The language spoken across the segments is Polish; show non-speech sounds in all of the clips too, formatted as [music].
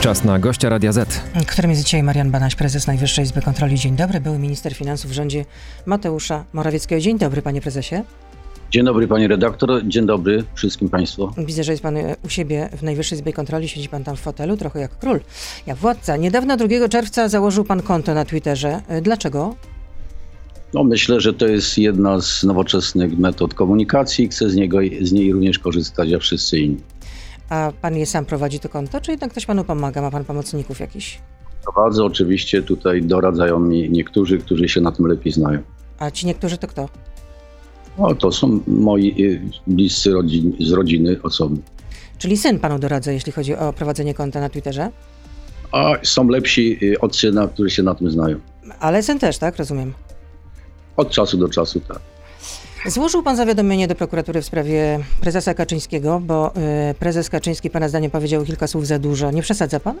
Czas na gościa Radia Z. Którym jest dzisiaj Marian Banaś, prezes Najwyższej Izby Kontroli. Dzień dobry, były minister finansów w rządzie Mateusza Morawieckiego. Dzień dobry, panie prezesie. Dzień dobry, panie redaktor. Dzień dobry wszystkim państwu. Widzę, że jest pan u siebie w Najwyższej Izbie Kontroli. Siedzi pan tam w fotelu, trochę jak król, jak władca. Niedawno, 2 czerwca, założył pan konto na Twitterze. Dlaczego? No, myślę, że to jest jedna z nowoczesnych metod komunikacji. Chcę z, niego, z niej również korzystać, jak wszyscy inni. A pan je sam prowadzi to konto, czy jednak ktoś panu pomaga? Ma pan pomocników jakiś? Prowadzę oczywiście, tutaj doradzają mi niektórzy, którzy się na tym lepiej znają. A ci niektórzy to kto? No, to są moi y, bliscy rodzin, z rodziny osoby. Czyli syn panu doradza, jeśli chodzi o prowadzenie konta na Twitterze? A są lepsi y, od syna, którzy się na tym znają. Ale syn też, tak? Rozumiem. Od czasu do czasu, tak. Złożył pan zawiadomienie do prokuratury w sprawie prezesa Kaczyńskiego, bo y, prezes Kaczyński pana zdaniem powiedział kilka słów za dużo. Nie przesadza pan?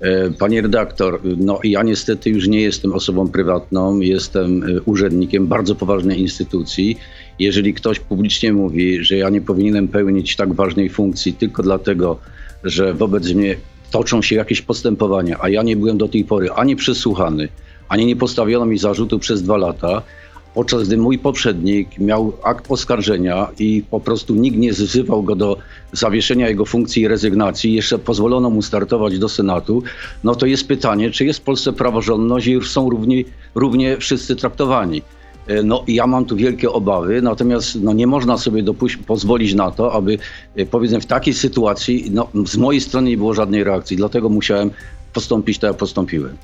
E, Panie redaktor, no ja niestety już nie jestem osobą prywatną, jestem e, urzędnikiem bardzo poważnej instytucji. Jeżeli ktoś publicznie mówi, że ja nie powinienem pełnić tak ważnej funkcji tylko dlatego, że wobec mnie toczą się jakieś postępowania, a ja nie byłem do tej pory ani przesłuchany, ani nie postawiono mi zarzutu przez dwa lata, podczas gdy mój poprzednik miał akt oskarżenia i po prostu nikt nie wzywał go do zawieszenia jego funkcji i rezygnacji, jeszcze pozwolono mu startować do Senatu, no to jest pytanie, czy jest w Polsce praworządność i są równie, równie wszyscy traktowani. E, No ja mam tu wielkie obawy, natomiast no, nie można sobie pozwolić na to, aby e, powiedzmy w takiej sytuacji no, z mojej strony nie było żadnej reakcji, dlatego musiałem postąpić tak, jak postąpiłem.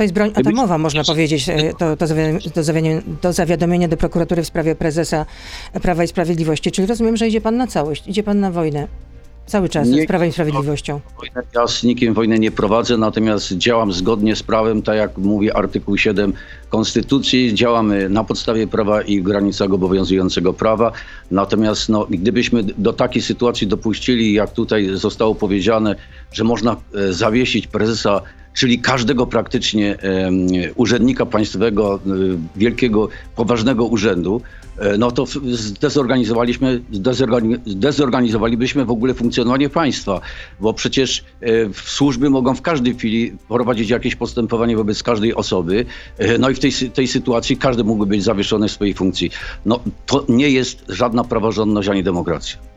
To jest broń atomowa, można powiedzieć, e, to, to, zawi- to, zawi- to zawiadomienie do prokuratury w sprawie prezesa Prawa i Sprawiedliwości. Czyli rozumiem, że idzie pan na całość, idzie pan na wojnę. Cały czas Nie- z Prawem i Sprawiedliwością. Ja z nikim wojny nie prowadzę, natomiast działam zgodnie z prawem, tak jak mówi artykuł 7 Konstytucji. Działamy na podstawie prawa i w granicach obowiązującego prawa. Natomiast no, gdybyśmy do takiej sytuacji dopuścili, jak tutaj zostało powiedziane, że można e, zawiesić prezesa czyli każdego praktycznie urzędnika państwowego, e, wielkiego, poważnego urzędu, e, no to zdezorganizowaliśmy, zdezorgani- zdezorganizowalibyśmy w ogóle funkcjonowanie państwa, bo przecież e, służby mogą w każdej chwili prowadzić jakieś postępowanie wobec każdej osoby, no i w tej, tej sytuacji każdy mógłby być zawieszony w swojej funkcji. No to nie jest żadna praworządność ani demokracja.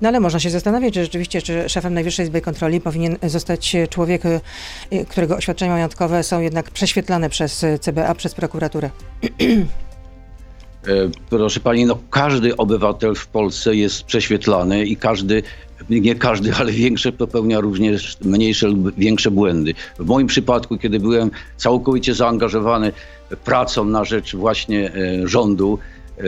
No ale można się zastanawiać, czy rzeczywiście, czy szefem Najwyższej Izby Kontroli powinien zostać człowiek, e, którego oświadczenia majątkowe są jednak prześwietlane przez CBA, przez prokuraturę. E, Proszę pani, no każdy obywatel w Polsce jest prześwietlany i każdy, nie każdy, ale większe popełnia również mniejsze lub większe błędy. W moim przypadku, kiedy byłem całkowicie zaangażowany pracą na rzecz właśnie e, rządu,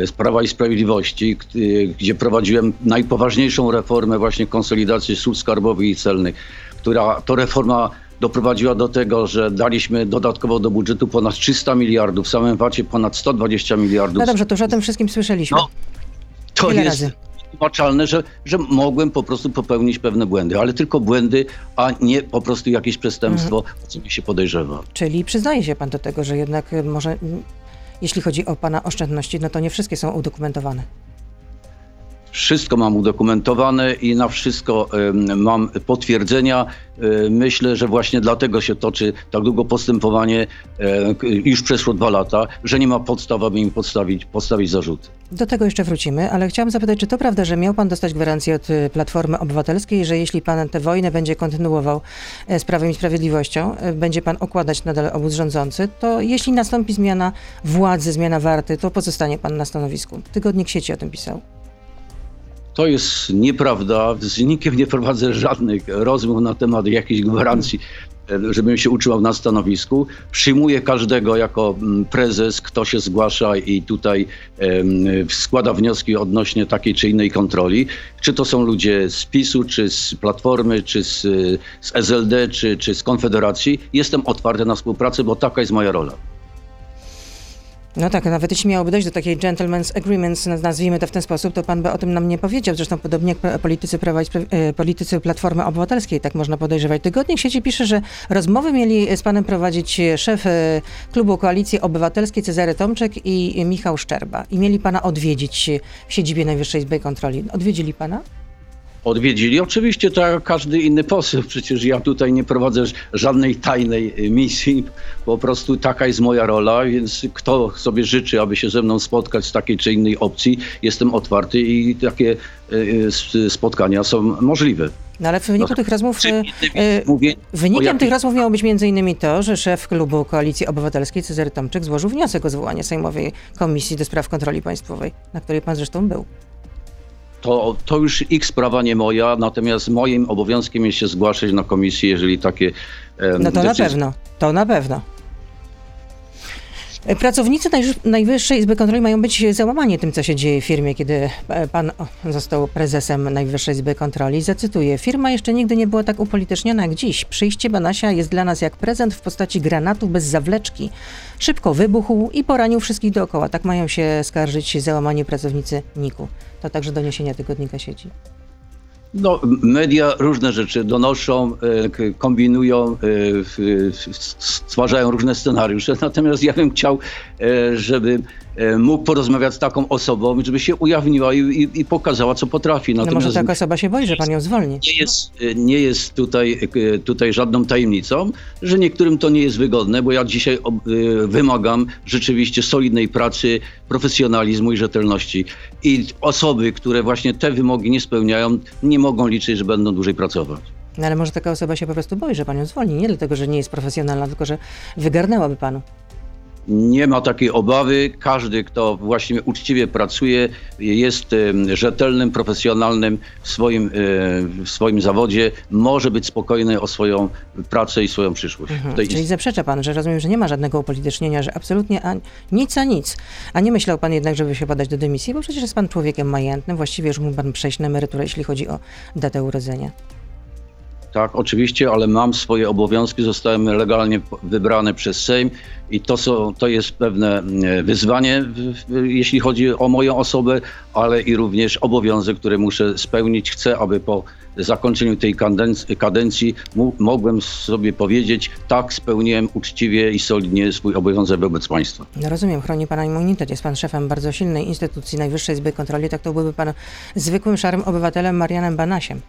z Prawa i Sprawiedliwości, e, gdzie prowadziłem najpoważniejszą reformę właśnie konsolidacji służb skarbowych i celnych, która to reforma doprowadziła do tego, że daliśmy dodatkowo do budżetu ponad 300 miliardów, w samym VAT-ie ponad 120 miliardów. No dobrze, to już o tym wszystkim słyszeliśmy. No, to jest razy. że, że mogłem po prostu popełnić pewne błędy, ale tylko błędy, a nie po prostu jakieś przestępstwo, Mhm. o co mi się podejrzewa. Czyli przyznaje się pan do tego, że jednak e, może, jeśli chodzi o pana oszczędności, no to nie wszystkie są udokumentowane. Wszystko mam udokumentowane i na wszystko mam potwierdzenia. E, Myślę, że właśnie dlatego się toczy tak długo postępowanie, e, już przeszło dwa lata, że nie ma podstaw, aby im postawić, postawić zarzuty. Do tego jeszcze wrócimy, ale chciałam zapytać, czy to prawda, że miał pan dostać gwarancję od y, Platformy Obywatelskiej, że jeśli pan tę wojnę będzie kontynuował e, z Prawem i Sprawiedliwością, będzie pan okładać nadal obóz rządzący, to jeśli nastąpi zmiana władzy, zmiana warty, to pozostanie pan na stanowisku. Tygodnik sieci o tym pisał. To jest nieprawda. Z nikim nie prowadzę żadnych rozmów na temat jakiejś gwarancji, e, żebym się utrzymał na stanowisku. Przyjmuję każdego jako mm, prezes, kto się zgłasza i tutaj składa wnioski odnośnie takiej czy innej kontroli. Czy to są ludzie z PiSu, czy z Platformy, czy z, z SLD, czy, czy z Konfederacji. Jestem otwarty na współpracę, bo taka jest moja rola. No tak, nawet jeśli miałoby dojść do takiej gentleman's agreements, naz- nazwijmy to w ten sposób, to pan by o tym nam nie powiedział. Zresztą podobnie jak politycy Prawa e, politycy Platformy Obywatelskiej, tak można podejrzewać. Tygodnik sieci pisze, że rozmowy mieli z panem prowadzić szef e, klubu Koalicji Obywatelskiej Cezary Tomczek i Michał Szczerba. I mieli pana odwiedzić w siedzibie Najwyższej Izby Kontroli. Odwiedzili pana? Odwiedzili. Oczywiście tak jak każdy inny poseł. Przecież ja tutaj nie prowadzę żadnej tajnej y, misji. Po prostu taka jest moja rola, więc kto sobie życzy, aby się ze mną spotkać z takiej czy innej opcji, jestem otwarty i takie y, y, spotkania są możliwe. No ale w wyniku no, tych rozmów, wynikiem tych rozmów miało być między innymi to, że szef klubu Koalicji Obywatelskiej Cezary Tomczyk złożył wniosek o zwołanie Sejmowej Komisji do Spraw Kontroli Państwowej, na której pan zresztą był. To, to już ich sprawa, nie moja, natomiast moim obowiązkiem jest się zgłaszać na komisję, jeżeli takie. no to decyzje... na pewno, to na pewno. Pracownicy Najwyższej Izby Kontroli mają być załamani tym, co się dzieje w firmie, kiedy e, pan został prezesem Najwyższej Izby Kontroli. Zacytuję: Firma jeszcze nigdy nie była tak upolityczniona jak dziś. Przyjście Banasia jest dla nas jak prezent w postaci granatu bez zawleczki. Szybko wybuchł i poranił wszystkich dookoła. Tak mają się skarżyć załamani pracownicy NIK-u. To także doniesienia tygodnika sieci. No, media różne rzeczy donoszą, e, kombinują, e, stwarzają różne scenariusze. Natomiast ja bym chciał, e, żeby mógł porozmawiać z taką osobą, żeby się ujawniła i, i, i pokazała, co potrafi. Natomiast no może taka osoba się boi, że pan ją zwolni. Nie jest, nie jest tutaj, e, tutaj żadną tajemnicą, że niektórym to nie jest wygodne, bo ja dzisiaj e, wymagam rzeczywiście solidnej pracy, profesjonalizmu i rzetelności. I osoby, które właśnie te wymogi nie spełniają, nie mogą liczyć, że będą dłużej pracować. No ale może taka osoba się po prostu boi, że pan ją zwolni. Nie dlatego, że nie jest profesjonalna, tylko że wygarnęłaby panu. Nie ma takiej obawy. Każdy, kto właściwie uczciwie pracuje, jest rzetelnym, profesjonalnym w swoim, w swoim zawodzie, może być spokojny o swoją pracę i swoją przyszłość. Mhm. Czyli zaprzecza pan, że rozumiem, że nie ma żadnego upolitycznienia, że absolutnie a, nic a nic. A nie myślał pan jednak, żeby się podać do dymisji, bo przecież jest pan człowiekiem majętnym, właściwie już mógł pan przejść na emeryturę, jeśli chodzi o datę urodzenia. Tak, oczywiście, ale mam swoje obowiązki, zostałem legalnie wybrany przez Sejm i to, są, to jest pewne mm, wyzwanie, jeśli chodzi o moją osobę, ale i również obowiązek, który muszę spełnić. Chcę, aby po zakończeniu tej kadencji, kadencji mogłem sobie powiedzieć, tak, spełniłem uczciwie i solidnie swój obowiązek wobec państwa. No rozumiem, chroni pana immunitet. Jest pan szefem bardzo silnej instytucji Najwyższej Izby Kontroli, tak to byłby pan zwykłym szarym obywatelem Marianem Banasiem.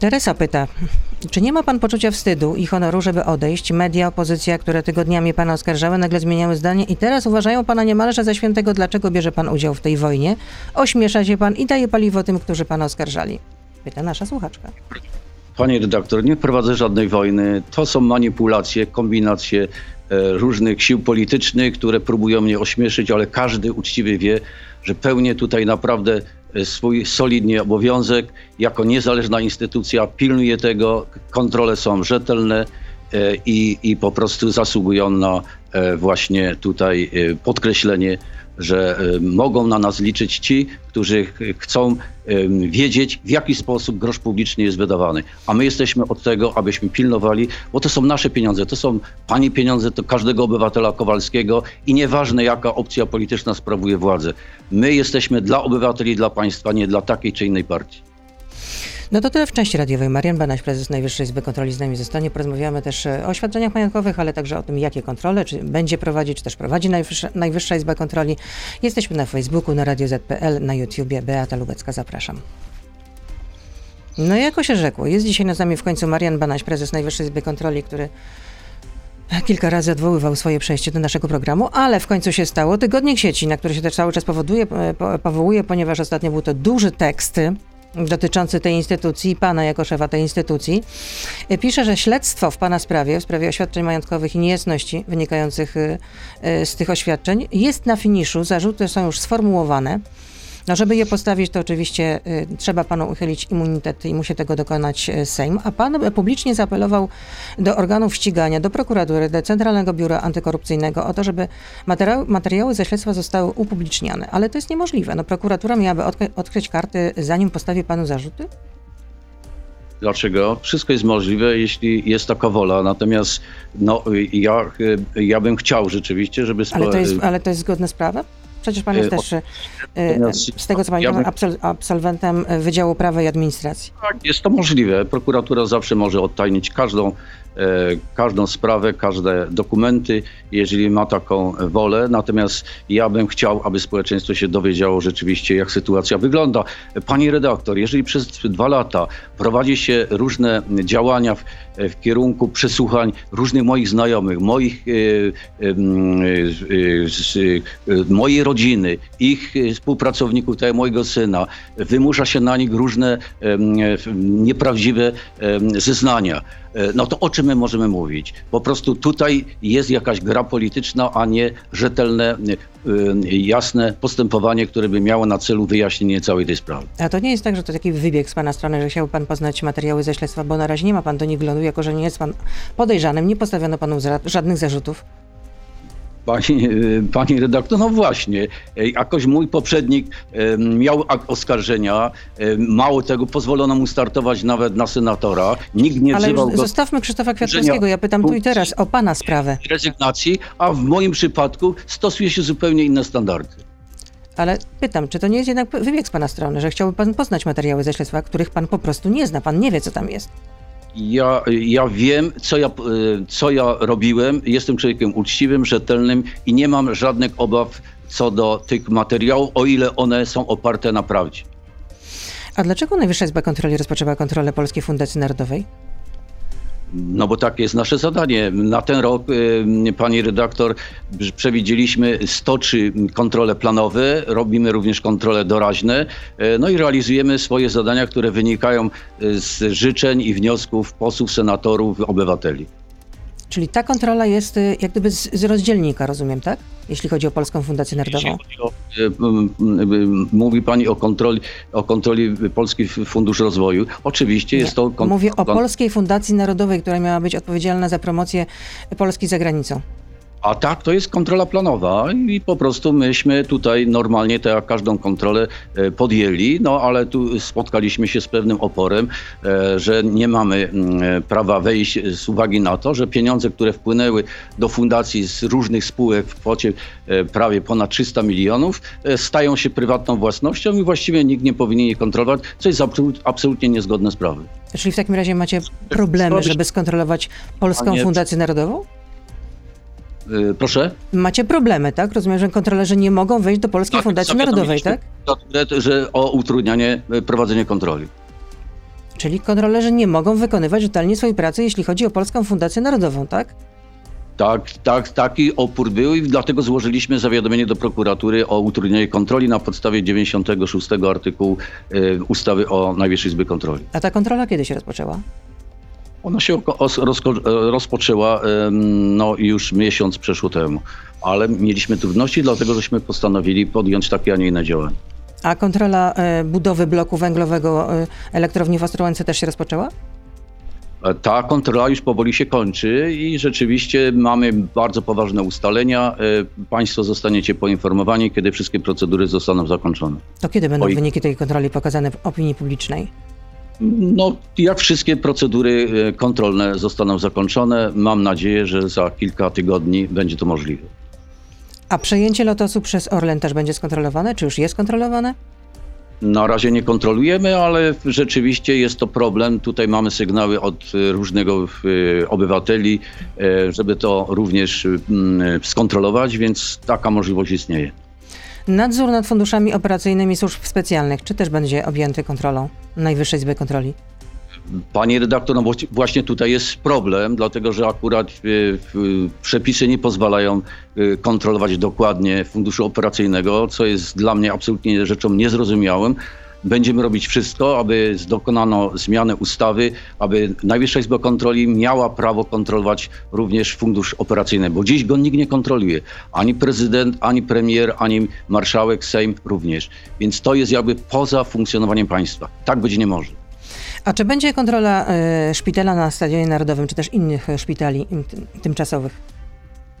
Teresa pyta, czy nie ma pan poczucia wstydu i honoru, żeby odejść? Media, opozycja, które tygodniami pana oskarżały, nagle zmieniały zdanie i teraz uważają pana niemalże za świętego. Dlaczego bierze pan udział w tej wojnie? Ośmiesza się pan i daje paliwo tym, którzy pana oskarżali. Pyta nasza słuchaczka. Panie redaktor, nie prowadzę żadnej wojny. To są manipulacje, kombinacje e, różnych sił politycznych, które próbują mnie ośmieszyć, ale każdy uczciwie wie, że pełnię tutaj naprawdę swój solidnie obowiązek. Jako niezależna instytucja pilnuje tego, kontrole są rzetelne e, i, i po prostu zasługują na e, właśnie tutaj podkreślenie że e, mogą na nas liczyć ci, którzy chcą wiedzieć, w jaki sposób grosz publiczny jest wydawany. A my jesteśmy od tego, abyśmy pilnowali, bo to są nasze pieniądze, to są pani pieniądze, to każdego obywatela Kowalskiego i nieważne jaka opcja polityczna sprawuje władzę. My jesteśmy dla obywateli, dla państwa, nie dla takiej czy innej partii. No to tyle w części radiowej. Marian Banaś, prezes Najwyższej Izby Kontroli z nami zostanie. Porozmawiamy też e, o świadczeniach majątkowych, ale także o tym, jakie kontrole, czy będzie prowadzić, czy też prowadzi Najwyższa, Najwyższa Izba Kontroli. Jesteśmy na Facebooku, na Radio ZPL, na YouTubie. Beata Lubecka, zapraszam. No i jako się rzekło, jest dzisiaj z nami w końcu Marian Banaś, prezes Najwyższej Izby Kontroli, który kilka razy odwoływał swoje przejście do naszego programu, ale w końcu się stało. Tygodnik sieci, na który się też cały czas powoduje, e, powołuje, ponieważ ostatnio był to duży tekst dotyczący tej instytucji, pana jako szefa tej instytucji, e, pisze, że śledztwo w pana sprawie, w sprawie oświadczeń majątkowych i niejasności wynikających e, e, z tych oświadczeń jest na finiszu, zarzuty są już sformułowane. No, żeby je postawić, to oczywiście y, trzeba panu uchylić immunitet i musi tego dokonać y, Sejm. A pan publicznie zaapelował do organów ścigania, do prokuratury, do Centralnego Biura Antykorupcyjnego o to, żeby materiały, materiały ze śledztwa zostały upubliczniane. Ale to jest niemożliwe. No, prokuratura miałaby odkryć karty, zanim postawi panu zarzuty? Dlaczego? Wszystko jest możliwe, jeśli jest taka wola. Natomiast no, ja, ja bym chciał rzeczywiście, żeby... Ale to jest, ale to jest zgodne z prawem? Przecież pan jest E, też, e, natomiast z tego co pamiętam, absol- absolwentem Wydziału Prawa i Administracji. Tak, jest to możliwe. Prokuratura zawsze może odtajnić każdą, każdą sprawę, każde dokumenty, jeżeli ma taką wolę. Natomiast ja bym chciał, aby społeczeństwo się dowiedziało rzeczywiście, jak sytuacja wygląda. Pani redaktor, jeżeli przez dwa lata prowadzi się różne działania w, w kierunku przesłuchań różnych moich znajomych, moich, e, e, e, mojej rodziny, ich e, współpracowników, tak mojego syna, wymusza się na nich różne e, nieprawdziwe zeznania. E, No to o czym my możemy mówić? Po prostu tutaj jest jakaś gra polityczna, a nie rzetelne, e, e, jasne postępowanie, które by miało na celu wyjaśnienie całej tej sprawy. A to nie jest tak, że to taki wybieg z pana strony, że chciałby pan poznać materiały ze śledztwa, bo na razie nie ma pan do nich wglądu, jako że nie jest pan podejrzanym, nie postawiono panu żadnych zarzutów. Pani, e, pani redaktor, no właśnie, jakoś mój poprzednik miał oskarżenia, mało tego, pozwolono mu startować nawet na senatora, nikt nie Ale wzywał go zostawmy Krzysztofa Kwiatkowskiego, ja pytam tu i teraz o pana sprawę. rezygnacji, a w moim przypadku stosuje się zupełnie inne standardy. Ale pytam, czy to nie jest jednak wybieg z pana strony, że chciałby pan poznać materiały ze śledztwa, których pan po prostu nie zna, pan nie wie, co tam jest. Ja, ja wiem, co ja, e, co ja robiłem. Jestem człowiekiem uczciwym, rzetelnym i nie mam żadnych obaw co do tych materiałów, o ile one są oparte na prawdzie. A dlaczego Najwyższa Izba Kontroli rozpoczęła kontrolę Polskiej Fundacji Narodowej? No bo takie jest nasze zadanie. Na ten rok, e, pani redaktor, przewidzieliśmy 103 kontrole planowe, robimy również kontrole doraźne, e, no i realizujemy swoje zadania, które wynikają e, z życzeń i wniosków posłów, senatorów, obywateli. Czyli ta kontrola jest y, jak gdyby z, z rozdzielnika, rozumiem, tak? Jeśli chodzi o Polską Fundację Narodową. O, m, m, Mówi Pani o kontroli, o kontroli Polski Fundusz Rozwoju. Oczywiście jest to... kont- Mówię o Polskiej Fundacji Narodowej, która miała być odpowiedzialna za promocję Polski za granicą. A tak, to jest kontrola planowa i po prostu myśmy tutaj normalnie, tak jak każdą kontrolę e, podjęli, no ale tu spotkaliśmy się z pewnym oporem, e, że nie mamy mm, e, prawa wejść z uwagi na to, że pieniądze, które wpłynęły do fundacji z różnych spółek w kwocie prawie ponad 300 milionów, stają się prywatną własnością i właściwie nikt nie powinien jej kontrolować, co jest absolut- absolutnie niezgodne z prawem. Czyli w takim razie macie problemy, żeby skontrolować Polską Fundację Narodową? E, Proszę? Macie problemy, tak? Rozumiem, że kontrolerzy nie mogą wejść do Polskiej Tak, Fundacji Narodowej, tak? że o utrudnianie e, prowadzenia kontroli. Czyli kontrolerzy nie mogą wykonywać rzetelnie swojej pracy, jeśli chodzi o Polską Fundację Narodową, tak? Tak, tak, taki opór był i dlatego złożyliśmy zawiadomienie do prokuratury o utrudnieniu kontroli na podstawie 96 artykułu e, ustawy o Najwyższej Izbie Kontroli. A ta kontrola kiedy się rozpoczęła? Ona się e, rozpoczęła no, już miesiąc przeszło temu, ale mieliśmy trudności, dlatego żeśmy postanowili podjąć takie, a nie inne działania. A kontrola e, budowy bloku węglowego e, elektrowni w Ostrołęce też się rozpoczęła? Ta kontrola już powoli się kończy i rzeczywiście mamy bardzo poważne ustalenia. Państwo zostaniecie poinformowani, kiedy wszystkie procedury zostaną zakończone. To kiedy będą wyniki tej kontroli pokazane w opinii publicznej? No, jak wszystkie procedury e, kontrolne zostaną zakończone, mam nadzieję, że za kilka tygodni będzie to możliwe. A przejęcie Lotosu przez Orlen też będzie skontrolowane? Czy już jest kontrolowane? Na razie nie kontrolujemy, ale rzeczywiście jest to problem. Tutaj mamy sygnały od e, różnego e, obywateli, żeby to również mm, skontrolować, więc taka możliwość istnieje. Nadzór nad funduszami operacyjnymi służb specjalnych, czy też będzie objęty kontrolą Najwyższej Izby Kontroli? Panie redaktor, no właśnie tutaj jest problem, dlatego że akurat e, przepisy nie pozwalają e, kontrolować dokładnie funduszu operacyjnego, co jest dla mnie absolutnie rzeczą niezrozumiałą. Będziemy robić wszystko, aby dokonano zmiany ustawy, aby Najwyższa Izba Kontroli miała prawo kontrolować również fundusz operacyjny, bo dziś go nikt nie kontroluje. Ani prezydent, ani premier, ani marszałek, Sejm również. Więc to jest jakby poza funkcjonowaniem państwa. Tak być nie może. A czy będzie kontrola e, szpitala na Stadionie Narodowym, czy też innych e, szpitali tym- tymczasowych?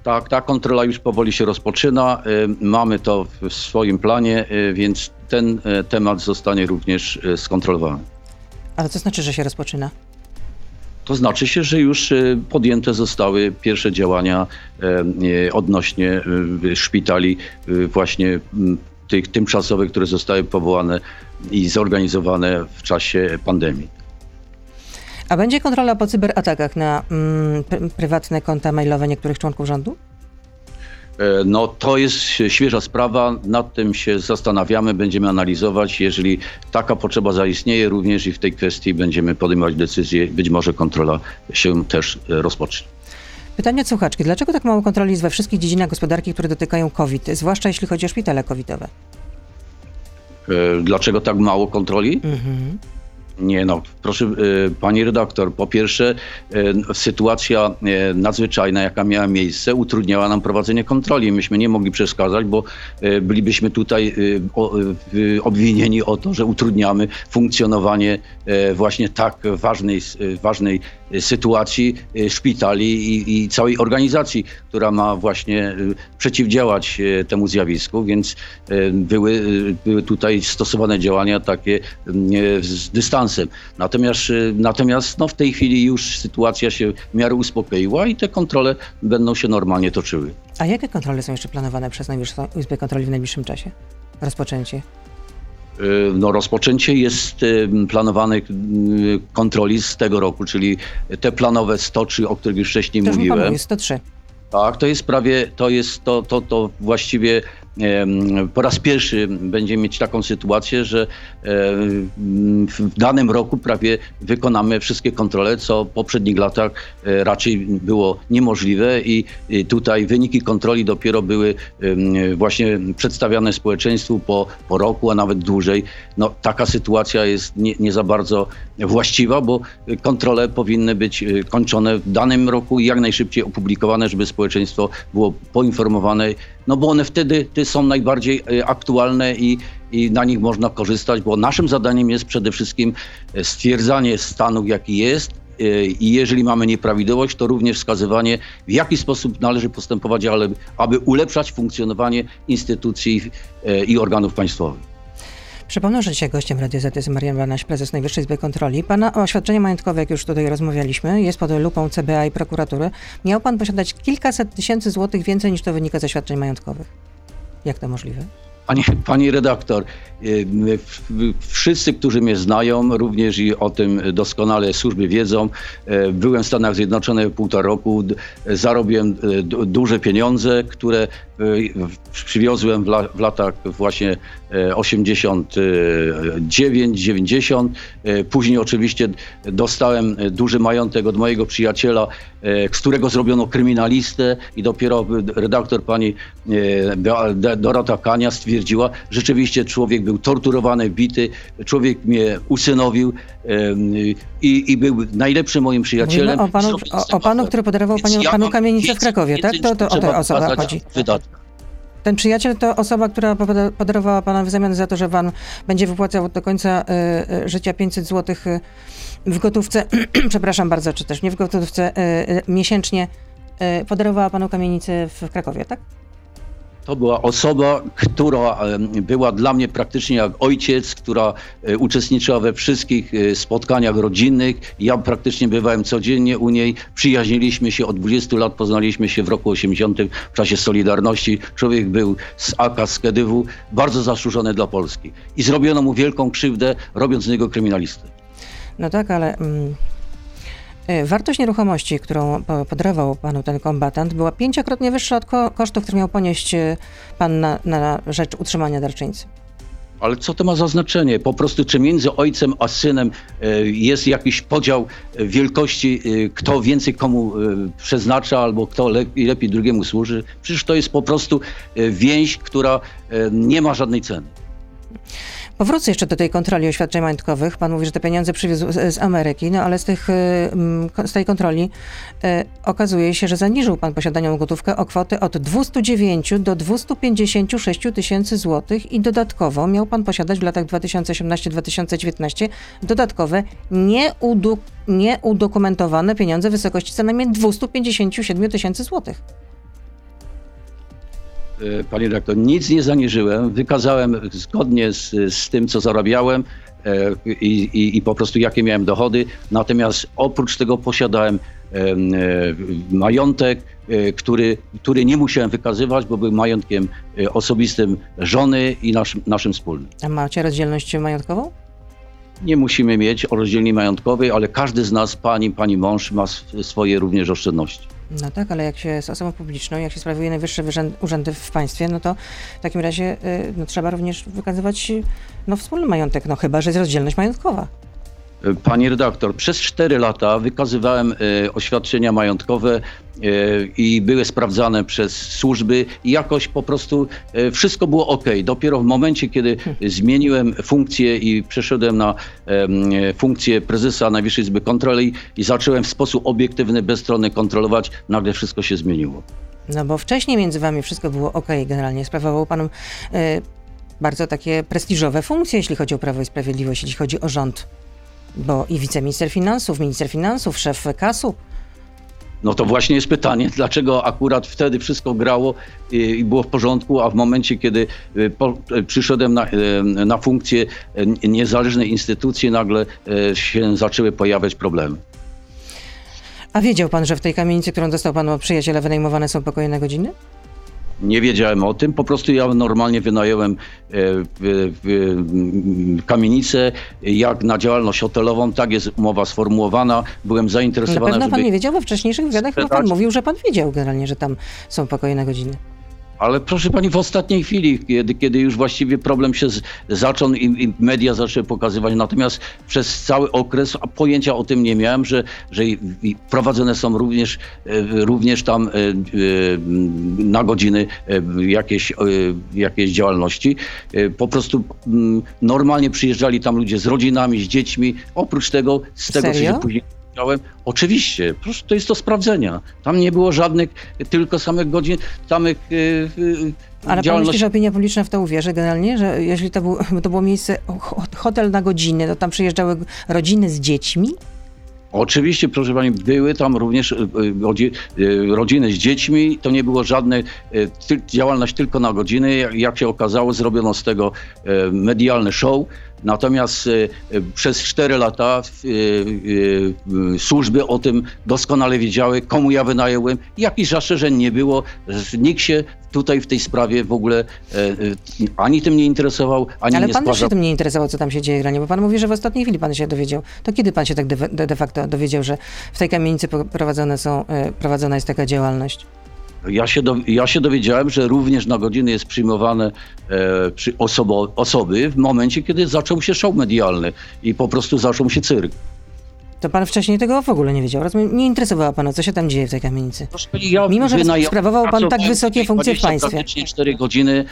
Tak, ta kontrola już powoli się rozpoczyna. Y, Mamy to w- swoim planie, y, więc ten y, temat zostanie również skontrolowany. Ale co znaczy, że się rozpoczyna? To znaczy się, że już podjęte zostały pierwsze działania odnośnie szpitali właśnie tych tymczasowych, które zostały powołane i zorganizowane w czasie pandemii. A będzie kontrola po cyberatakach na mm, prywatne konta mailowe niektórych członków rządu? E, no to jest świeża sprawa, nad tym się zastanawiamy, będziemy analizować. Jeżeli taka potrzeba zaistnieje, również i w tej kwestii będziemy podejmować decyzje. Być może kontrola się też e, rozpocznie. Pytanie od słuchaczki. Dlaczego tak mało kontroli jest we wszystkich dziedzinach gospodarki, które dotykają COVID, zwłaszcza jeśli chodzi o szpitale covidowe? E, dlaczego tak mało kontroli? Mhm. Nie no, proszę y, pani redaktor, po pierwsze y, sytuacja y, nadzwyczajna, jaka miała miejsce, utrudniała nam prowadzenie kontroli. Myśmy nie mogli przeszkadzać, bo bylibyśmy tutaj obwinieni o to, że utrudniamy funkcjonowanie właśnie tak ważnej, ważnej sytuacji szpitali i, i całej organizacji, która ma właśnie przeciwdziałać temu zjawisku, więc były, były tutaj stosowane działania takie z dystansu Natomiast, y, natomiast no, w tej chwili już sytuacja się w miarę uspokoiła i te kontrole będą się normalnie toczyły. A jakie kontrole są jeszcze planowane przez Najwyższą Izbę Kontroli w najbliższym czasie? Rozpoczęcie? Y, no, rozpoczęcie jest y, planowane kontroli z tego roku, czyli te planowe 103, o których już wcześniej to mówiłem. Jest 103. Tak, to jest prawie, to jest to, to, to właściwie po raz pierwszy będziemy mieć taką sytuację, że w danym roku prawie wykonamy wszystkie kontrole, co w poprzednich latach e, raczej było niemożliwe i tutaj wyniki kontroli dopiero były właśnie przedstawiane społeczeństwu po, po roku, a nawet dłużej. No, taka sytuacja jest nie, nie za bardzo właściwa, bo kontrole powinny być e, kończone w danym roku i jak najszybciej opublikowane, żeby społeczeństwo było poinformowane, no bo one wtedy są najbardziej e, aktualne i, i na nich można korzystać, bo naszym zadaniem jest przede wszystkim e, stwierdzanie stanu, jaki jest, e, i jeżeli mamy nieprawidłowość, to również wskazywanie, w jaki sposób należy postępować, ale, aby ulepszać funkcjonowanie instytucji i organów państwowych. Przypomnę, że dzisiaj gościem Radia Z jest Marian Banaś, prezes Najwyższej Izby Kontroli. Pana oświadczenie majątkowe, jak już tutaj rozmawialiśmy, jest pod lupą CBA i prokuratury. Miał pan posiadać kilkaset tysięcy złotych więcej niż to wynika ze świadczeń majątkowych. Jak to możliwe? Pani, pani redaktor, y, wszyscy, którzy mnie znają, również i o tym doskonale służby wiedzą, y, byłem w Stanach Zjednoczonych półtora roku, zarobiłem y, duże pieniądze, które przywiozłem w, latach właśnie 89, 90. Później oczywiście dostałem duży majątek od mojego przyjaciela, z którego zrobiono kryminalistę i dopiero redaktor pani Dorota Kania stwierdziła, że rzeczywiście człowiek był torturowany, bity, człowiek mnie usynowił i, i był najlepszym moim przyjacielem. o panu, o, o panu który podarował panią, ja panu kamienicę w Krakowie, tak? To, to o tę osobę chodzi. Ten przyjaciel to osoba, która podarowała pana w zamian za to, że pan będzie wypłacał do końca y, życia 500 zł w gotówce, [clears throat] przepraszam bardzo, czy też nie w gotówce, y, y, miesięcznie, podarowała panu kamienicę w Krakowie, tak? To była osoba, która była dla mnie praktycznie jak ojciec, która e, uczestniczyła we wszystkich e, spotkaniach rodzinnych. Ja praktycznie bywałem codziennie u niej. Przyjaźniliśmy się od 20 lat, poznaliśmy się w roku 80 w czasie Solidarności. Człowiek był z AK, z Kedywu, bardzo zasłużony dla Polski. I zrobiono mu wielką krzywdę, robiąc z niego kryminalistę. No tak, ale... E, wartość nieruchomości, którą podarował panu ten kombatant, była pięciokrotnie wyższa od kosztów, które miał ponieść e, pan na, na rzecz utrzymania darczyńcy. Ale co to ma za znaczenie? Po prostu, czy między ojcem a synem e, jest jakiś podział wielkości, kto więcej komu przeznacza, albo kto lepiej, lepiej drugiemu służy? Przecież to jest po prostu więź, która nie ma żadnej ceny. Powrócę jeszcze do tej kontroli oświadczeń majątkowych. Pan mówi, że te pieniądze przywiózł z, Ameryki, no ale z, tych, y, mm, z tej kontroli e, okazuje się, że zaniżył pan posiadaną gotówkę o kwotę od 209 do 256 tysięcy złotych i dodatkowo miał pan posiadać w latach 2018-2019 dodatkowe nieudokumentowane pieniądze w wysokości co najmniej 257 tysięcy złotych. E, panie redaktor, nic nie zaniżyłem. Wykazałem zgodnie z, z tym, co zarabiałem, e, i, i, i po prostu jakie miałem dochody. Natomiast oprócz tego posiadałem em, e, majątek, e, który, który nie musiałem wykazywać, bo był majątkiem e, osobistym żony i naszym, naszym wspólnym. A macie rozdzielność majątkową? Nie musimy mieć rozdzielni majątkowej, ale każdy z nas, pani, pani mąż, ma sw- swoje również oszczędności. No tak, ale jak się jest osobą publiczną, jak się sprawuje najwyższe urzędy w państwie, no to w takim razie y, no, trzeba również wykazywać no, wspólny majątek, no chyba, że jest rozdzielność majątkowa. Pani redaktor, przez 4 lata wykazywałem e, oświadczenia majątkowe e, i były sprawdzane przez służby i jakoś po prostu e, wszystko było ok. Dopiero w momencie, kiedy zmieniłem funkcję i przeszedłem na funkcję prezesa Najwyższej Izby Kontroli i zacząłem w sposób obiektywny, bezstronny kontrolować, nagle wszystko się zmieniło. No bo wcześniej między wami wszystko było ok, generalnie sprawował pan y, bardzo takie prestiżowe funkcje, jeśli chodzi o Prawo i Sprawiedliwość, jeśli chodzi o rząd. Bo i wiceminister finansów, minister finansów, szef kasu. No to właśnie jest pytanie, dlaczego akurat wtedy wszystko grało i, i było w porządku, a w momencie, kiedy y, po, y, przyszedłem na, y, na funkcję y, niezależnej instytucji, nagle y, się zaczęły pojawiać problemy. A wiedział pan, że w tej kamienicy, którą dostał pan od przyjaciela, wynajmowane są pokoje na godziny? Nie wiedziałem o tym, po prostu ja normalnie wynająłem e, kamienicę jak na działalność hotelową, tak jest umowa sformułowana. Byłem Na zainteresowany, pewno pan nie wiedział, we wcześniejszych wywiadach pan mówił, że pan wiedział generalnie, że tam są pokoje na godziny. Ale proszę pani, w ostatniej chwili, kiedy, kiedy już właściwie problem się z, zaczął i, i media zaczęły pokazywać, natomiast przez cały okres pojęcia o tym nie miałem, że, że prowadzone są również, e, również tam e, e, na godziny jakieś, jakieś działalności. Po prostu mm, normalnie przyjeżdżali tam ludzie z rodzinami, z dziećmi. Oprócz tego, z tego co Serio? się później Powiedziałem, Oczywiście, proszę, to jest do sprawdzenia. Tam nie było żadnych, tylko samych godzin, samych yy, yy, Ale pan myśli, że opinia publiczna w to uwierzy generalnie, że jeśli to, był, to było miejsce, ho- hotel na godzinę, to tam przyjeżdżały rodziny z dziećmi? Oczywiście, proszę pani, były tam również y, y, rodzi- y, rodziny z dziećmi. To nie było żadne y, ty, działalność tylko na godziny. Jak, się okazało, zrobiono z tego y, medialny show. Natomiast y, y, przez 4 lata y, służby o tym doskonale wiedziały, komu ja wynająłem. Jakichś zastrzeżeń nie było. Nikt się tutaj w tej sprawie w ogóle y, y, ani tym nie interesował, ani Ale nie pan też się tym nie interesował, co tam się dzieje granie, bo pan mówi, że w ostatniej chwili pan się dowiedział. To kiedy pan się tak de, de, facto dowiedział, że w tej kamienicy prowadzone są, e, prowadzona jest taka działalność? Ja się, do, ja się dowiedziałem, że również na godziny jest przyjmowane e, przy osobo, osoby w momencie, kiedy zaczął się show medialny i po prostu zaczął się cyrk. To pan wcześniej tego w ogóle nie wiedział. Rozumiem, nie interesowało pana, co się tam dzieje w tej kamienicy. Ja Mimo, że wynaja- sprawował pan tak wysokie funkcje w 20, państwie. Praktycznie 4 godziny e,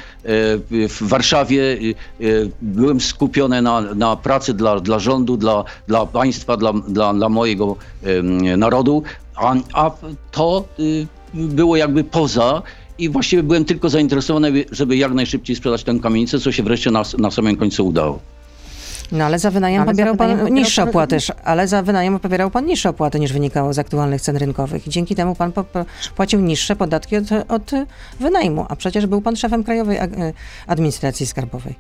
w Warszawie. e, e, Byłem skupiony na, na pracy dla, dla rządu, dla, dla państwa, dla, dla, dla mojego narodu, a, a to y, było jakby poza. I właściwie byłem tylko zainteresowany, żeby jak najszybciej sprzedać tę kamienicę, co się wreszcie na, na samym końcu udało. No ale za wynajem Ale za pobierał pan wynajem pobierał niższe pan- opłaty, ale za wynajem pobierał pan niższe opłaty niż wynikało z aktualnych cen rynkowych. I dzięki temu pan płacił niższe podatki od, od wynajmu, a przecież był pan szefem Krajowej e, Administracji Skarbowej.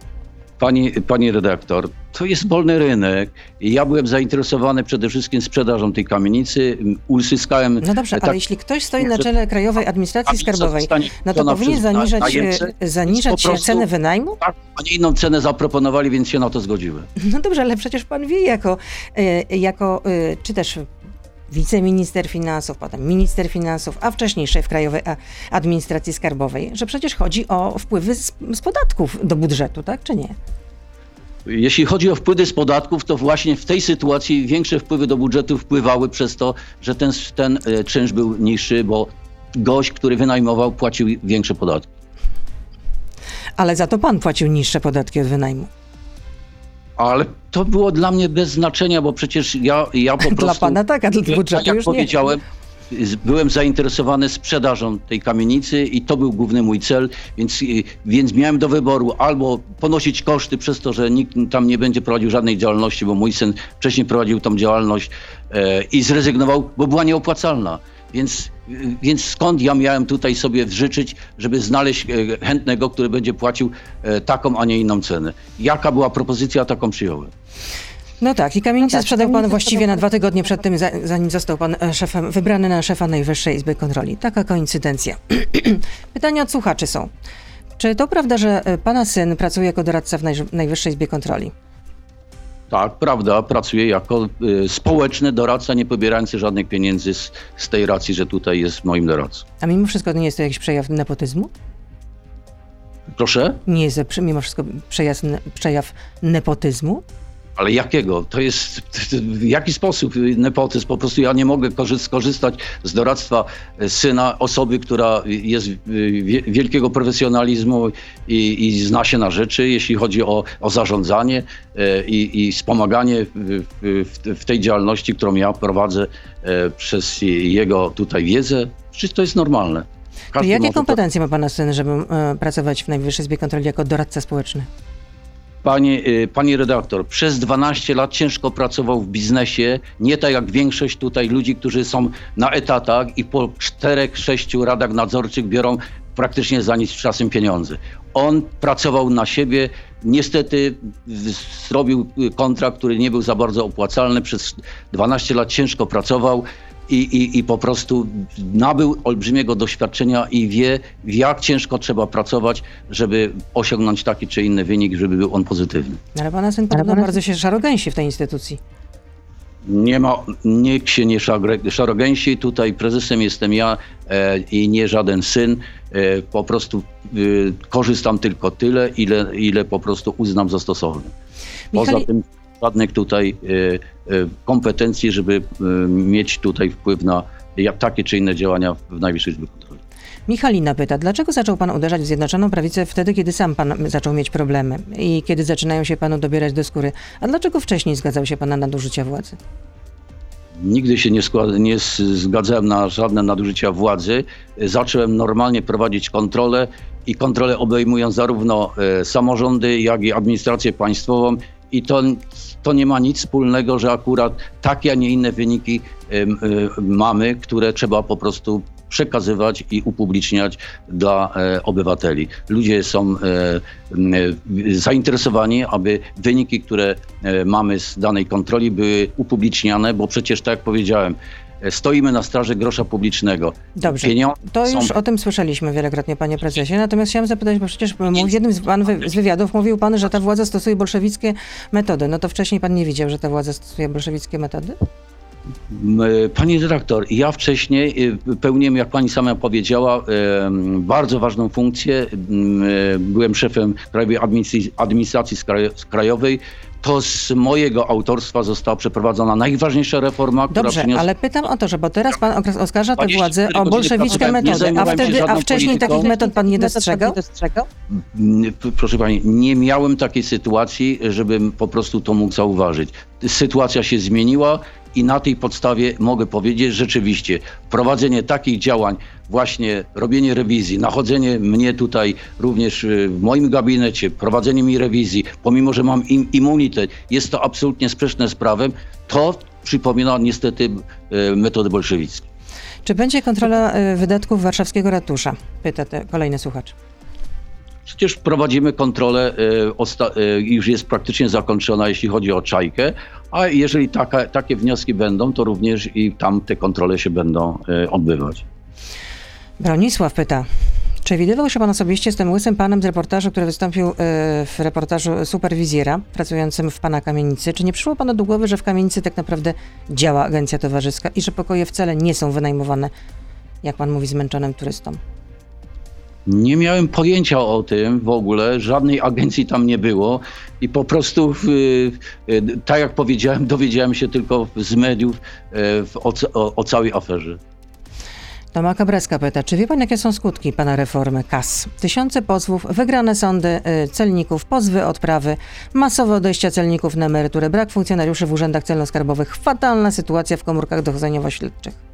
Pani, pani redaktor, to jest wolny rynek. Ja byłem zainteresowany przede wszystkim sprzedażą tej kamienicy. Uzyskałem. No dobrze, tak- ale jeśli ktoś stoi na czele Krajowej Administracji Skarbowej, no to powinien zaniżać, e, zaniżać prostu- cenę wynajmu? Tak, a nie inną cenę zaproponowali, więc się na to zgodziłem. No dobrze, ale przecież pan wie jako, e, jako e, czy też wiceminister finansów, potem minister finansów, a wcześniej szef Krajowej Administracji Skarbowej, że przecież chodzi o wpływy z, z podatków do budżetu, tak czy nie? Jeśli chodzi o wpływy z podatków, to właśnie w tej sytuacji większe wpływy do budżetu wpływały przez to, że ten, ten e, czynsz był niższy, bo gość, który wynajmował, płacił większe podatki. Ale za to pan płacił niższe podatki od wynajmu. Ale to było dla mnie bez znaczenia, bo przecież ja, ja po [laughs] prostu... Dla pana tak, a dla Tak budżetu jak już nie. powiedziałem, z- byłem zainteresowany sprzedażą tej kamienicy i to był główny mój cel, więc, y, więc miałem do wyboru albo ponosić koszty przez to, że nikt tam nie będzie prowadził żadnej działalności, bo mój syn wcześniej prowadził tą działalność e, i zrezygnował, bo była nieopłacalna. Więc, więc skąd ja miałem tutaj sobie życzyć, żeby znaleźć e, chętnego, który będzie płacił e, taką, a nie inną cenę? Jaka była propozycja, taką przyjąłem. No tak, i kamienicę No tak, sprzedał pan właściwie na dwa tygodnie przed tym, za- zanim został pan e, szefem, wybrany na szefa Najwyższej Izby Kontroli. Taka koincydencja. [clears throat] Pytania od słuchaczy są. Czy to prawda, że pana syn pracuje jako doradca w Najwyższej Izbie Kontroli? Tak, prawda, pracuję jako y, społeczny doradca, nie pobierający żadnych pieniędzy z, z tej racji, że tutaj jest moim doradcą. A mimo wszystko nie jest to jakiś przejaw nepotyzmu? Proszę? Nie jest mimo wszystko przejaw, przejaw nepotyzmu? Ale jakiego? To jest w jaki sposób nepotyzm? Po prostu ja nie mogę korzy- skorzystać z doradztwa e, syna osoby, która jest wie- wielkiego profesjonalizmu i, i zna się na rzeczy, jeśli chodzi o, o zarządzanie e, i, i wspomaganie w, w, w tej działalności, którą ja prowadzę e, przez jego tutaj wiedzę. Przecież to jest normalne. Każdy jakie to- kompetencje ma pana syn, żeby e, pracować w Najwyższej Izbie Kontroli jako doradca społeczny? Panie, y, panie redaktor, przez 12 lat ciężko pracował w biznesie, nie tak jak większość tutaj ludzi, którzy są na etatach i po 4-6 radach nadzorczych biorą praktycznie za nic czasem pieniądze. On pracował na siebie, niestety zrobił kontrakt, który nie był za bardzo opłacalny, przez 12 lat ciężko pracował i, i, i po prostu nabył olbrzymiego doświadczenia i wie, jak ciężko trzeba pracować, żeby osiągnąć taki czy inny wynik, żeby był on pozytywny. Ale pana syn podobno pana- bardzo się szarogęsi w tej instytucji. Nie ma, nikt się nie szarogęsi, tutaj prezesem jestem ja e, i nie żaden syn. E, po prostu e, korzystam tylko tyle, ile, ile po prostu uznam za stosowne. Poza Michali- tym żadnych tutaj e, e, kompetencji, żeby e, mieć tutaj wpływ na takie czy inne działania w Najwyższej Izbie Kontroli. Michalina pyta, dlaczego zaczął pan uderzać w Zjednoczoną Prawicę wtedy, kiedy sam pan zaczął mieć problemy i kiedy zaczynają się panu dobierać do skóry? A dlaczego wcześniej zgadzał się pan na nadużycia władzy? Nigdy się nie, nie zgadzałem na żadne nadużycia władzy. Zacząłem normalnie prowadzić kontrolę i kontrolę obejmują zarówno e, samorządy, jak i administrację państwową. I to, to nie ma nic wspólnego, że akurat takie, a nie inne wyniki mamy, które trzeba po prostu przekazywać i upubliczniać dla e, obywateli. Ludzie są e, zainteresowani, aby wyniki, które e, mamy z danej kontroli były upubliczniane, bo przecież tak jak powiedziałem, stoimy na straży grosza publicznego. Dobrze, Pieniądze to są już o tym słyszeliśmy wielokrotnie, panie prezesie. Natomiast chciałam zapytać, bo przecież w jednym z, pan z wywiadów mówił pan, że ta władza stosuje bolszewickie metody. No to wcześniej pan nie widział, że ta władza stosuje bolszewickie metody? E, Pani dyrektor, ja wcześniej e, pełniłem, jak pani sama powiedziała, bardzo ważną funkcję. E, Byłem szefem Krajowej Administracji- Krajowej. To z mojego autorstwa została przeprowadzona najważniejsza reforma, która Dobrze, przyniosła... ale pytam o to, że bo teraz pan okres- oskarża tę 24 władzę o nie metody, a wtedy, a wcześniej polityką. takich metod pan nie dostrzegał? Mm, Proszę pani, nie miałem takiej sytuacji, żebym po prostu to mógł zauważyć. Sytuacja się zmieniła i na tej podstawie mogę powiedzieć, rzeczywiście prowadzenie takich działań, właśnie robienie rewizji, nachodzenie mnie tutaj również y, w moim gabinecie, prowadzenie mi rewizji, pomimo, że mam im, immunitet, jest to absolutnie sprzeczne z prawem, to przypomina niestety y, metody bolszewickie. Czy będzie kontrola e, wydatków warszawskiego ratusza? Pyta kolejny słuchacz. Przecież prowadzimy kontrolę, osta- e, już jest praktycznie zakończona, jeśli chodzi o czajkę, a jeżeli taka, takie wnioski będą, to również i tam te kontrole się będą e, odbywać. Bronisław pyta, czy widywał się pan osobiście z tym łysym panem z reportażu, który wystąpił w reportażu superwizjera pracującym w pana kamienicy? Czy nie przyszło panu do głowy, że w kamienicy tak naprawdę działa agencja towarzyska i że pokoje wcale nie są wynajmowane, jak pan mówi, zmęczonym turystom? Nie miałem pojęcia o tym w ogóle, żadnej agencji tam nie było i po prostu, w, e, tak jak powiedziałem, [laughs] dowiedziałem się tylko z mediów e, o, o, o całej aferze. Toma Kabreska pyta, czy wie pan, jakie są skutki pana reformy KAS? Tysiące pozwów, wygrane sądy y, celników, pozwy odprawy, masowe odejścia celników na emeryturę, brak funkcjonariuszy w urzędach celno-skarbowych, fatalna sytuacja w komórkach dochodzeniowo-śledczych.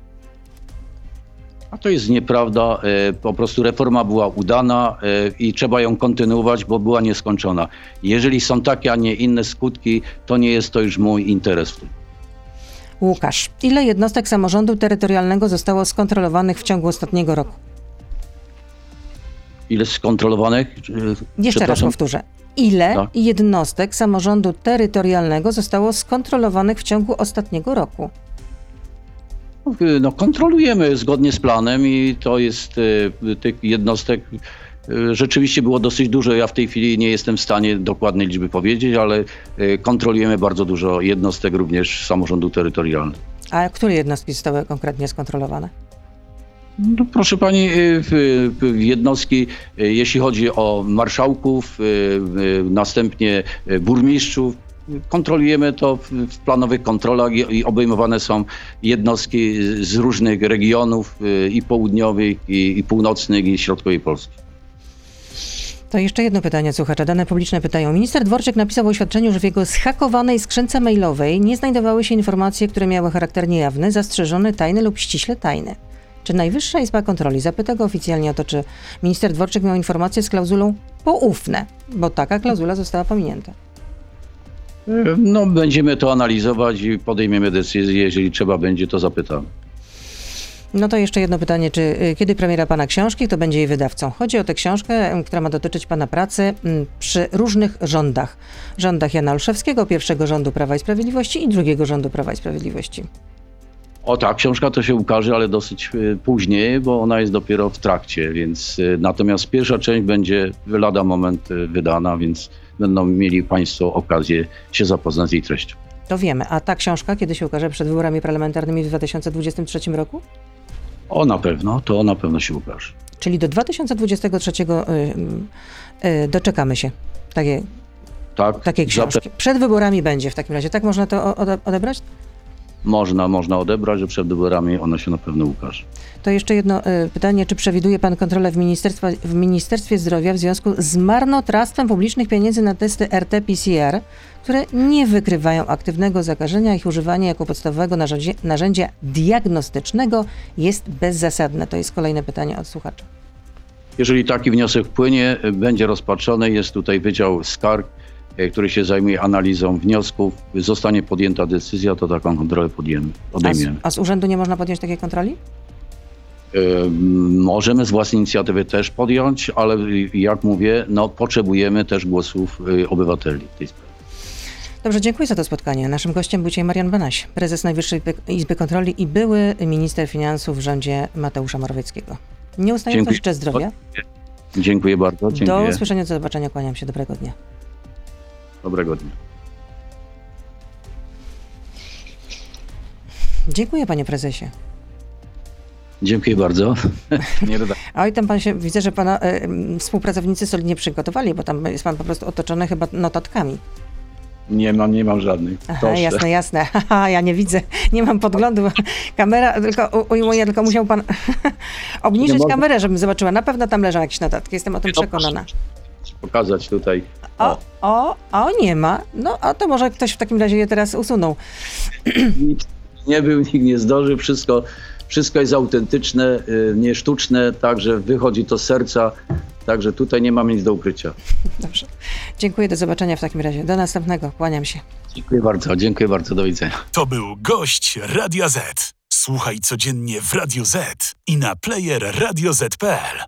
A to jest nieprawda. E, Po prostu reforma była udana e, i trzeba ją kontynuować, bo była nieskończona. Jeżeli są takie, a nie inne skutki, to nie jest to już mój interes w tym. Łukasz, ile jednostek samorządu terytorialnego zostało skontrolowanych w ciągu ostatniego roku? Ile skontrolowanych? Jeszcze raz powtórzę. Ile Tak. jednostek samorządu terytorialnego zostało skontrolowanych w ciągu ostatniego roku? No, kontrolujemy zgodnie z planem i to jest e, tych jednostek e, rzeczywiście było dosyć dużo. Ja w tej chwili nie jestem w stanie dokładnej liczby powiedzieć, ale kontrolujemy bardzo dużo jednostek również samorządu terytorialnego. A które jednostki zostały konkretnie skontrolowane? No, proszę pani, y, jednostki, y, jeśli chodzi o marszałków, y, y, następnie y, burmistrzów, y, kontrolujemy to w, planowych kontrolach i, obejmowane są jednostki z- różnych regionów y, i południowych, i, i północnych, i środkowej Polski. To jeszcze jedno pytanie słuchacza. Dane publiczne pytają. Minister Dworczyk napisał w oświadczeniu, że w jego zhakowanej skrzynce mailowej nie znajdowały się informacje, które miały charakter niejawny, zastrzeżony, tajny lub ściśle tajny. Czy Najwyższa Izba Kontroli zapyta go oficjalnie o to, czy minister Dworczyk miał informacje z klauzulą poufne, bo taka klauzula została pominięta. No, będziemy to analizować i podejmiemy decyzję, jeżeli trzeba będzie, to zapytamy. No to jeszcze jedno pytanie, czy y, kiedy premiera pana książki, kto będzie jej wydawcą? Chodzi o tę książkę, która ma dotyczyć pana pracy mm, przy różnych rządach. Rządach Jana Olszewskiego, pierwszego rządu Prawa i Sprawiedliwości i drugiego rządu Prawa i Sprawiedliwości. O tak, książka to się ukaże, ale dosyć y, później, bo ona jest dopiero w trakcie, więc y, natomiast pierwsza część będzie lada moment wydana, więc będą mieli Państwo okazję się zapoznać z jej treścią. To wiemy. A ta książka kiedy się ukaże przed wyborami parlamentarnymi w 2023 roku? O na pewno, to na pewno się ukaże. Czyli do 2023 y, y, doczekamy się takiej, Tak, takiej książki. Przed wyborami będzie w takim razie. Tak można to odebrać? Można, można odebrać, że przed wyborami ona się na pewno ukaże. To jeszcze jedno y, pytanie. Czy przewiduje Pan kontrolę w, ministerstwa, w Ministerstwie Zdrowia w związku z marnotrawstwem publicznych pieniędzy na testy RT-PCR, które nie wykrywają aktywnego zakażenia? Ich używanie jako podstawowego narzędzia, narzędzia diagnostycznego jest bezzasadne. To jest kolejne pytanie od słuchacza. Jeżeli taki wniosek wpłynie, będzie rozpatrzony. Jest tutaj Wydział Skarg, który się zajmuje analizą wniosków. Zostanie podjęta decyzja, to taką kontrolę podjemy, A z, a z urzędu nie można podjąć takiej kontroli? Y, Możemy z własnej inicjatywy też podjąć, ale jak mówię, no, potrzebujemy też głosów y, obywateli w tej sprawie. Dobrze, dziękuję za to spotkanie. Naszym gościem był dzisiaj Marian Banaś, prezes Najwyższej Izby Kontroli i były minister finansów w rządzie Mateusza Morawieckiego. Nieustająco życzę zdrowia. Dziękuję bardzo. Do Dziękuję. usłyszenia, do zobaczenia, kłaniam się. Dobrego dnia. Dobrego dnia. Dziękuję, panie prezesie. Dziękuję bardzo. [laughs] Nie Oj, tam pan się, widzę, że pana m, współpracownicy solidnie przygotowali, bo tam jest pan po prostu otoczony chyba notatkami. Nie mam, nie mam żadnych. Aha, Proszę. jasne, jasne. [laughs] Haha, ja nie widzę, nie mam podglądu. [laughs] Kamera, tylko u- ujmuję, tylko musiał pan obniżyć kamerę, żebym zobaczyła. Na pewno tam leżą jakieś notatki, jestem o tym No, przekonana. Pokazać tutaj. O, o, o, nie ma. No, a to może ktoś w takim razie je teraz usunął. [clears throat] Nikt nie był, nikt nie zdążył. Wszystko, wszystko jest autentyczne, y, nie sztuczne, także wychodzi to z serca. Także tutaj nie mamy nic do ukrycia. Dobrze. Dziękuję, do zobaczenia w takim razie. Do następnego, kłaniam się. Dziękuję bardzo, dziękuję bardzo, do widzenia. To był gość Radia Z. Słuchaj codziennie w Radio Z i na player radioz.pl.